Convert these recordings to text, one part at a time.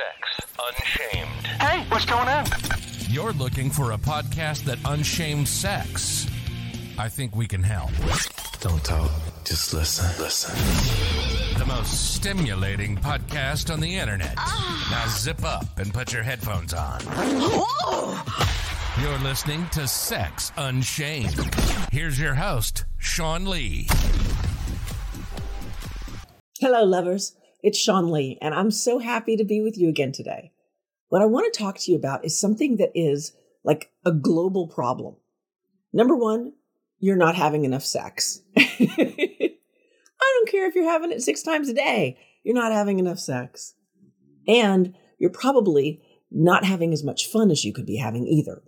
Sex Unshamed. Hey, what's going on? You're looking for a podcast that unshames sex. I think we can help. Don't talk, just listen. Listen. The most stimulating podcast on the internet. Ah. Now zip up and put your headphones on. You're listening to Sex Unshamed. Here's your host, Sean Lee. Hello, lovers. It's Sean Lee, and I'm so happy to be with you again today. What I want to talk to you about is something that is like a global problem. Number one, you're not having enough sex. I don't care if you're having it six times a day, you're not having enough sex. And you're probably not having as much fun as you could be having either.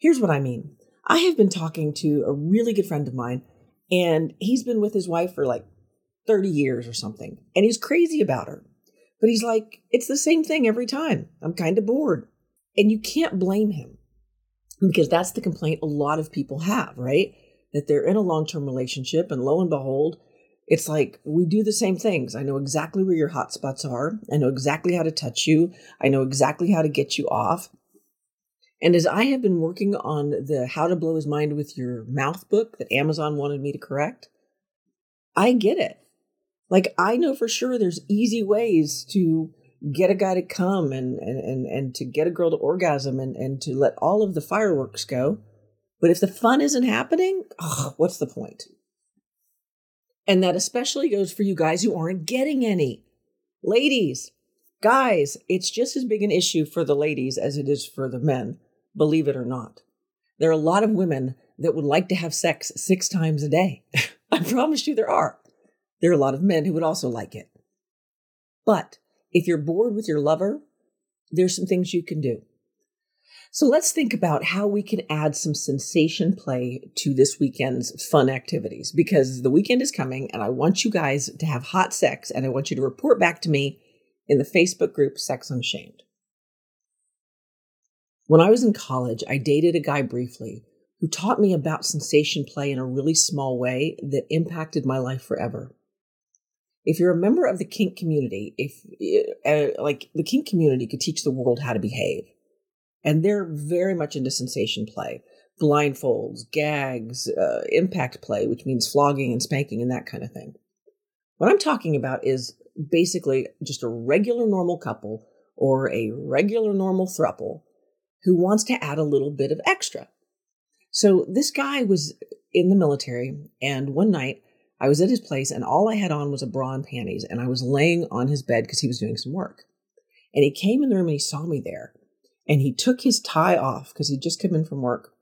Here's what I mean I have been talking to a really good friend of mine, and he's been with his wife for like 30 years or something, and he's crazy about her. But he's like, it's the same thing every time. I'm kind of bored. And you can't blame him because that's the complaint a lot of people have, right? That they're in a long term relationship, and lo and behold, it's like we do the same things. I know exactly where your hot spots are. I know exactly how to touch you. I know exactly how to get you off. And as I have been working on the How to Blow His Mind with Your Mouth book that Amazon wanted me to correct, I get it. Like I know for sure there's easy ways to get a guy to come and and and, and to get a girl to orgasm and, and to let all of the fireworks go. But if the fun isn't happening, oh, what's the point? And that especially goes for you guys who aren't getting any. Ladies, guys, it's just as big an issue for the ladies as it is for the men, believe it or not. There are a lot of women that would like to have sex six times a day. I promise you there are. There are a lot of men who would also like it. But if you're bored with your lover, there's some things you can do. So let's think about how we can add some sensation play to this weekend's fun activities because the weekend is coming and I want you guys to have hot sex and I want you to report back to me in the Facebook group Sex Unshamed. When I was in college, I dated a guy briefly who taught me about sensation play in a really small way that impacted my life forever if you're a member of the kink community, if uh, like the kink community could teach the world how to behave, and they're very much into sensation play, blindfolds, gags, uh, impact play, which means flogging and spanking and that kind of thing. What I'm talking about is basically just a regular normal couple or a regular normal thruple who wants to add a little bit of extra. So this guy was in the military, and one night I was at his place and all I had on was a bra and panties and I was laying on his bed because he was doing some work. And he came in the room and he saw me there and he took his tie off because he'd just come in from work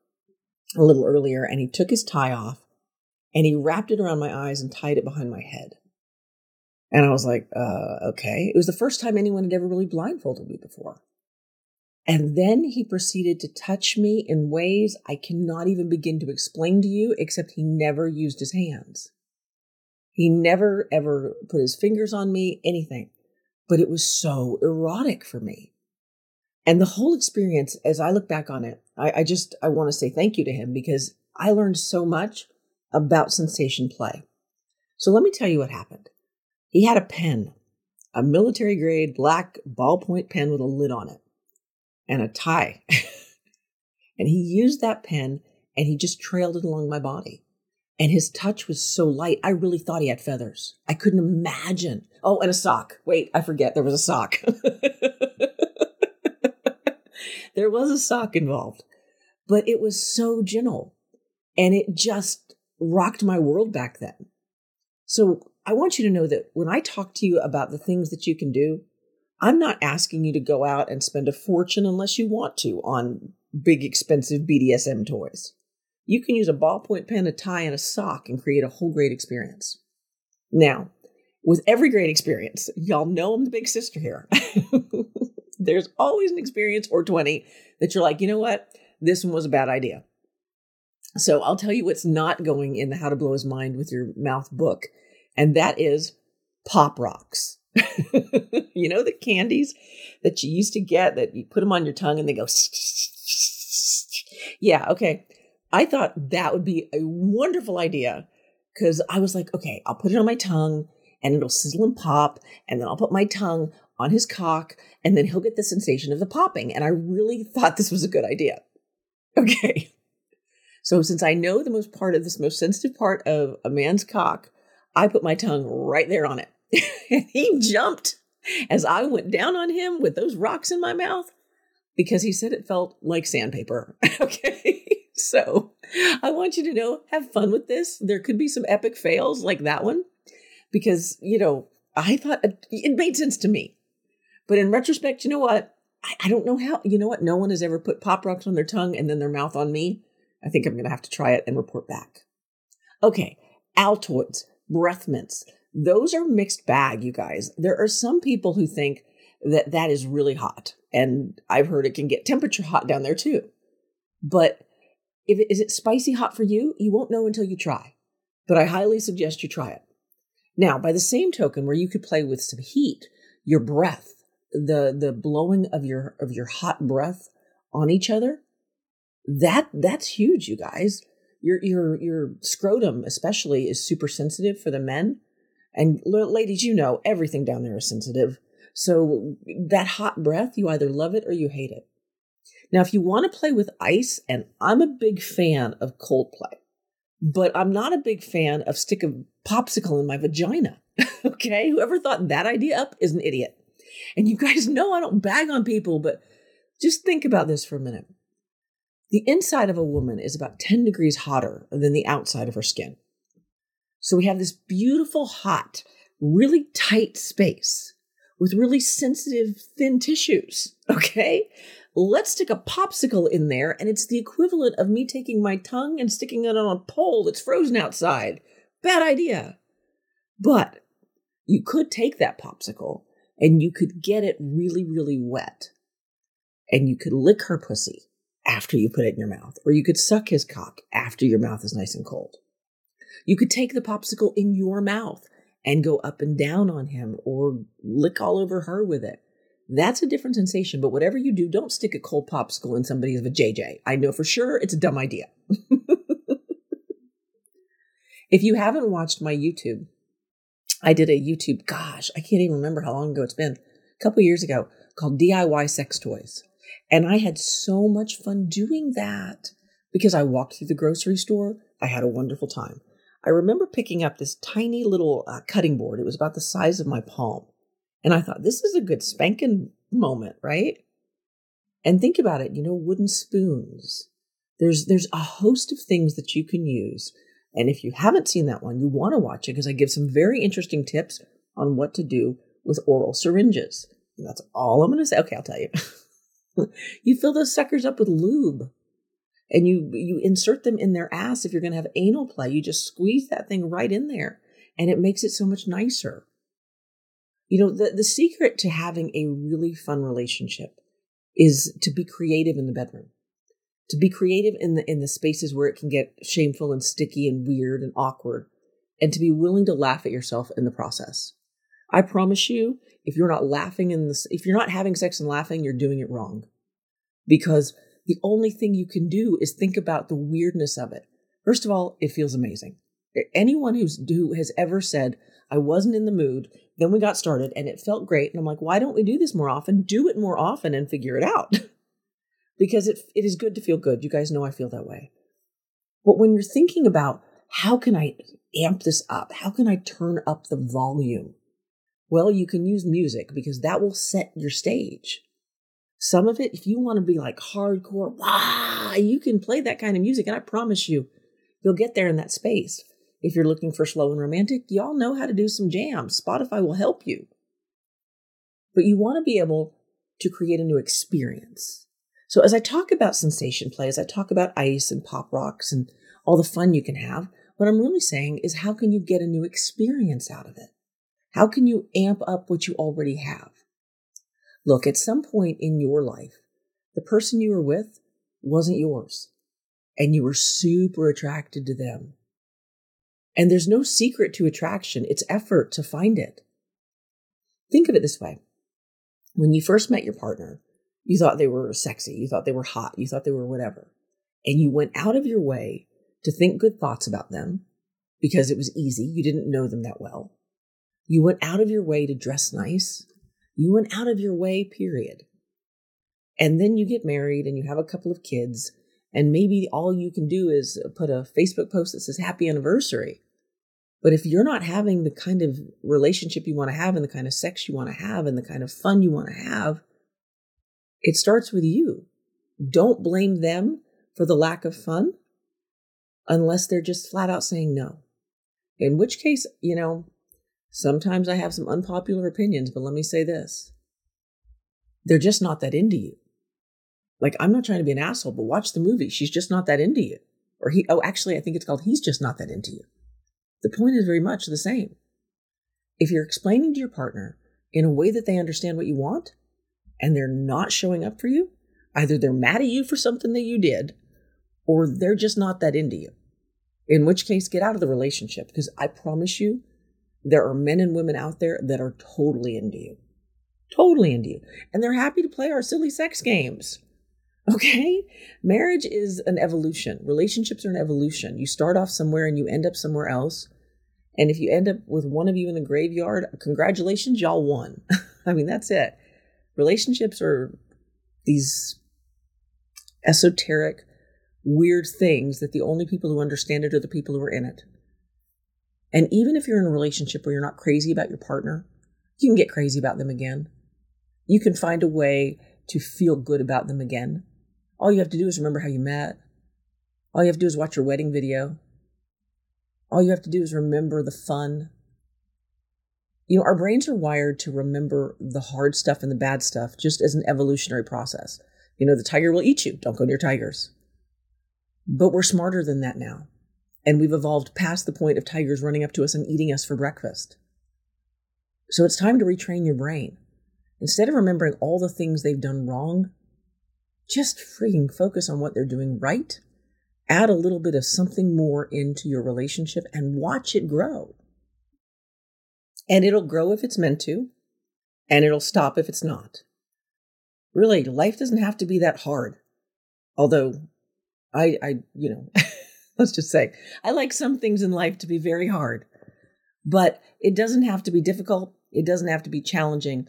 a little earlier and he took his tie off and he wrapped it around my eyes and tied it behind my head. And I was like, uh, okay. It was the first time anyone had ever really blindfolded me before. And then he proceeded to touch me in ways I cannot even begin to explain to you, except he never used his hands. He never ever put his fingers on me, anything. But it was so erotic for me. And the whole experience, as I look back on it, I, I just I want to say thank you to him because I learned so much about sensation play. So let me tell you what happened. He had a pen, a military grade black ballpoint pen with a lid on it, and a tie. and he used that pen and he just trailed it along my body. And his touch was so light, I really thought he had feathers. I couldn't imagine. Oh, and a sock. Wait, I forget there was a sock. there was a sock involved, but it was so gentle and it just rocked my world back then. So I want you to know that when I talk to you about the things that you can do, I'm not asking you to go out and spend a fortune unless you want to on big, expensive BDSM toys. You can use a ballpoint pen, a tie, and a sock and create a whole great experience. Now, with every great experience, y'all know I'm the big sister here. There's always an experience or 20 that you're like, you know what? This one was a bad idea. So I'll tell you what's not going in the How to Blow His Mind with Your Mouth book, and that is pop rocks. you know the candies that you used to get that you put them on your tongue and they go. yeah, okay. I thought that would be a wonderful idea because I was like, okay, I'll put it on my tongue and it'll sizzle and pop, and then I'll put my tongue on his cock, and then he'll get the sensation of the popping. And I really thought this was a good idea. Okay. So since I know the most part of this most sensitive part of a man's cock, I put my tongue right there on it. and he jumped as I went down on him with those rocks in my mouth because he said it felt like sandpaper. okay. So I want you to know, have fun with this. There could be some epic fails like that one because, you know, I thought uh, it made sense to me. But in retrospect, you know what? I, I don't know how, you know what? No one has ever put pop rocks on their tongue and then their mouth on me. I think I'm going to have to try it and report back. Okay. Altoids, breath mints. Those are mixed bag, you guys. There are some people who think that that is really hot. And I've heard it can get temperature hot down there too. But if it, is it spicy hot for you? You won't know until you try. But I highly suggest you try it. Now, by the same token, where you could play with some heat, your breath, the the blowing of your of your hot breath on each other, that that's huge, you guys. Your your your scrotum especially is super sensitive for the men. And ladies, you know everything down there is sensitive. So that hot breath, you either love it or you hate it. Now, if you want to play with ice, and I'm a big fan of cold play, but I'm not a big fan of stick a popsicle in my vagina. okay, whoever thought that idea up is an idiot. And you guys know I don't bag on people, but just think about this for a minute. The inside of a woman is about 10 degrees hotter than the outside of her skin. So we have this beautiful, hot, really tight space with really sensitive, thin tissues. Okay? Let's stick a popsicle in there, and it's the equivalent of me taking my tongue and sticking it on a pole that's frozen outside. Bad idea. But you could take that popsicle and you could get it really, really wet. And you could lick her pussy after you put it in your mouth, or you could suck his cock after your mouth is nice and cold. You could take the popsicle in your mouth and go up and down on him or lick all over her with it. That's a different sensation, but whatever you do, don't stick a cold popsicle in somebody's JJ. I know for sure it's a dumb idea. if you haven't watched my YouTube, I did a YouTube, gosh, I can't even remember how long ago it's been, a couple years ago, called DIY Sex Toys. And I had so much fun doing that because I walked through the grocery store. I had a wonderful time. I remember picking up this tiny little uh, cutting board. It was about the size of my palm. And I thought, this is a good spanking moment, right? And think about it, you know, wooden spoons. There's there's a host of things that you can use. And if you haven't seen that one, you want to watch it because I give some very interesting tips on what to do with oral syringes. And that's all I'm going to say. Okay, I'll tell you. you fill those suckers up with lube and you you insert them in their ass if you're going to have anal play. You just squeeze that thing right in there and it makes it so much nicer. You know, the, the secret to having a really fun relationship is to be creative in the bedroom. To be creative in the in the spaces where it can get shameful and sticky and weird and awkward, and to be willing to laugh at yourself in the process. I promise you, if you're not laughing in this, if you're not having sex and laughing, you're doing it wrong. Because the only thing you can do is think about the weirdness of it. First of all, it feels amazing. Anyone who's who has ever said, I wasn't in the mood. Then we got started and it felt great. And I'm like, why don't we do this more often? Do it more often and figure it out. because it, it is good to feel good. You guys know I feel that way. But when you're thinking about how can I amp this up? How can I turn up the volume? Well, you can use music because that will set your stage. Some of it, if you want to be like hardcore, wow, you can play that kind of music. And I promise you, you'll get there in that space. If you're looking for slow and romantic, y'all know how to do some jams. Spotify will help you. But you want to be able to create a new experience. So as I talk about sensation play, as I talk about ice and pop rocks and all the fun you can have, what I'm really saying is how can you get a new experience out of it? How can you amp up what you already have? Look, at some point in your life, the person you were with wasn't yours and you were super attracted to them. And there's no secret to attraction, it's effort to find it. Think of it this way when you first met your partner, you thought they were sexy, you thought they were hot, you thought they were whatever. And you went out of your way to think good thoughts about them because it was easy, you didn't know them that well. You went out of your way to dress nice. You went out of your way, period. And then you get married and you have a couple of kids, and maybe all you can do is put a Facebook post that says happy anniversary. But if you're not having the kind of relationship you want to have and the kind of sex you want to have and the kind of fun you want to have, it starts with you. Don't blame them for the lack of fun unless they're just flat out saying no. In which case, you know, sometimes I have some unpopular opinions, but let me say this they're just not that into you. Like, I'm not trying to be an asshole, but watch the movie. She's just not that into you. Or he, oh, actually, I think it's called He's Just Not That Into You. The point is very much the same. If you're explaining to your partner in a way that they understand what you want and they're not showing up for you, either they're mad at you for something that you did or they're just not that into you. In which case, get out of the relationship because I promise you, there are men and women out there that are totally into you. Totally into you. And they're happy to play our silly sex games. Okay? Marriage is an evolution. Relationships are an evolution. You start off somewhere and you end up somewhere else. And if you end up with one of you in the graveyard, congratulations, y'all won. I mean, that's it. Relationships are these esoteric, weird things that the only people who understand it are the people who are in it. And even if you're in a relationship where you're not crazy about your partner, you can get crazy about them again. You can find a way to feel good about them again. All you have to do is remember how you met. All you have to do is watch your wedding video. All you have to do is remember the fun. You know, our brains are wired to remember the hard stuff and the bad stuff just as an evolutionary process. You know, the tiger will eat you. Don't go near tigers. But we're smarter than that now. And we've evolved past the point of tigers running up to us and eating us for breakfast. So it's time to retrain your brain. Instead of remembering all the things they've done wrong, just freaking focus on what they're doing right. Add a little bit of something more into your relationship and watch it grow. And it'll grow if it's meant to, and it'll stop if it's not. Really, life doesn't have to be that hard. Although, I, I, you know, let's just say, I like some things in life to be very hard, but it doesn't have to be difficult. It doesn't have to be challenging.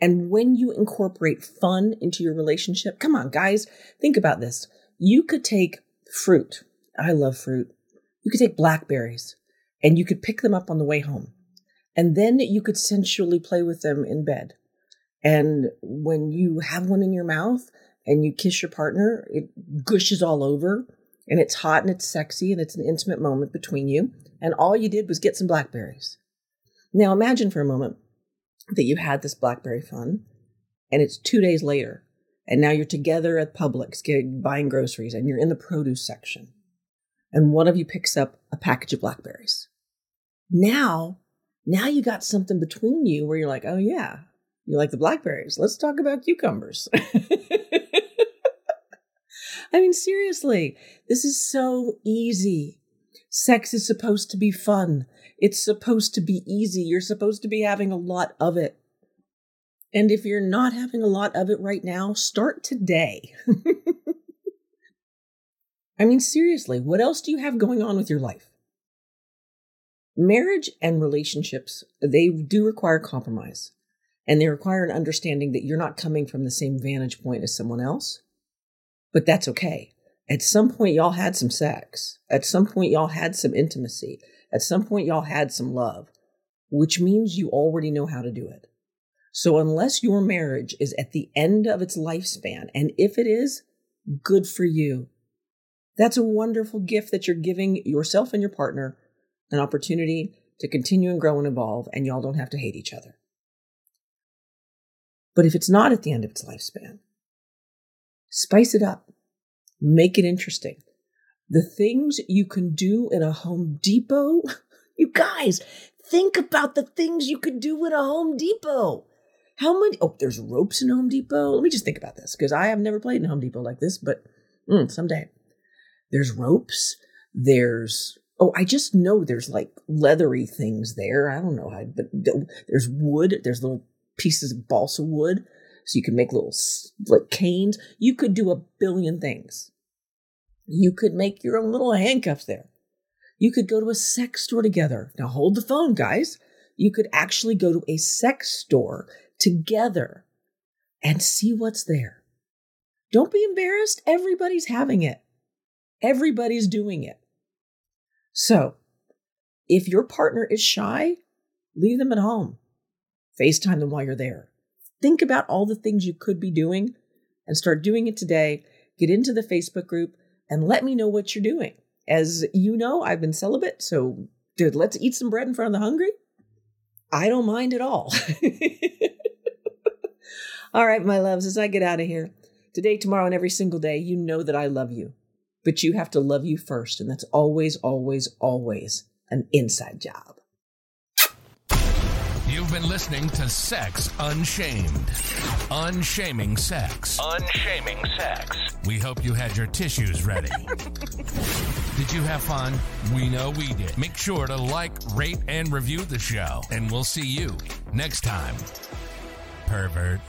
And when you incorporate fun into your relationship, come on, guys, think about this. You could take fruit. I love fruit. You could take blackberries and you could pick them up on the way home. And then you could sensually play with them in bed. And when you have one in your mouth and you kiss your partner, it gushes all over and it's hot and it's sexy and it's an intimate moment between you. And all you did was get some blackberries. Now imagine for a moment that you had this Blackberry fun, and it's two days later, and now you're together at Publix getting, buying groceries, and you're in the produce section, and one of you picks up a package of blackberries. Now, now you got something between you where you're like, oh yeah, you like the blackberries. Let's talk about cucumbers. I mean, seriously, this is so easy. Sex is supposed to be fun. It's supposed to be easy. You're supposed to be having a lot of it. And if you're not having a lot of it right now, start today. I mean, seriously, what else do you have going on with your life? Marriage and relationships, they do require compromise. And they require an understanding that you're not coming from the same vantage point as someone else. But that's okay. At some point, y'all had some sex. At some point, y'all had some intimacy. At some point, y'all had some love, which means you already know how to do it. So, unless your marriage is at the end of its lifespan, and if it is, good for you. That's a wonderful gift that you're giving yourself and your partner an opportunity to continue and grow and evolve, and y'all don't have to hate each other. But if it's not at the end of its lifespan, spice it up, make it interesting. The things you can do in a Home Depot. You guys, think about the things you could do in a Home Depot. How many? Oh, there's ropes in Home Depot. Let me just think about this because I have never played in Home Depot like this, but mm, someday. There's ropes. There's oh, I just know there's like leathery things there. I don't know how, but there's wood. There's little pieces of balsa wood, so you can make little like canes. You could do a billion things. You could make your own little handcuffs there. You could go to a sex store together. Now hold the phone, guys. You could actually go to a sex store together and see what's there. Don't be embarrassed. Everybody's having it, everybody's doing it. So, if your partner is shy, leave them at home. FaceTime them while you're there. Think about all the things you could be doing and start doing it today. Get into the Facebook group and let me know what you're doing. As you know, I've been celibate, so dude, let's eat some bread in front of the hungry. I don't mind at all. all right, my loves, as I get out of here, today, tomorrow, and every single day, you know that I love you. But you have to love you first, and that's always, always, always an inside job. You've been listening to Sex Unshamed. Unshaming sex. Unshaming sex. We hope you had your tissues ready. did you have fun? We know we did. Make sure to like, rate, and review the show, and we'll see you next time. Pervert.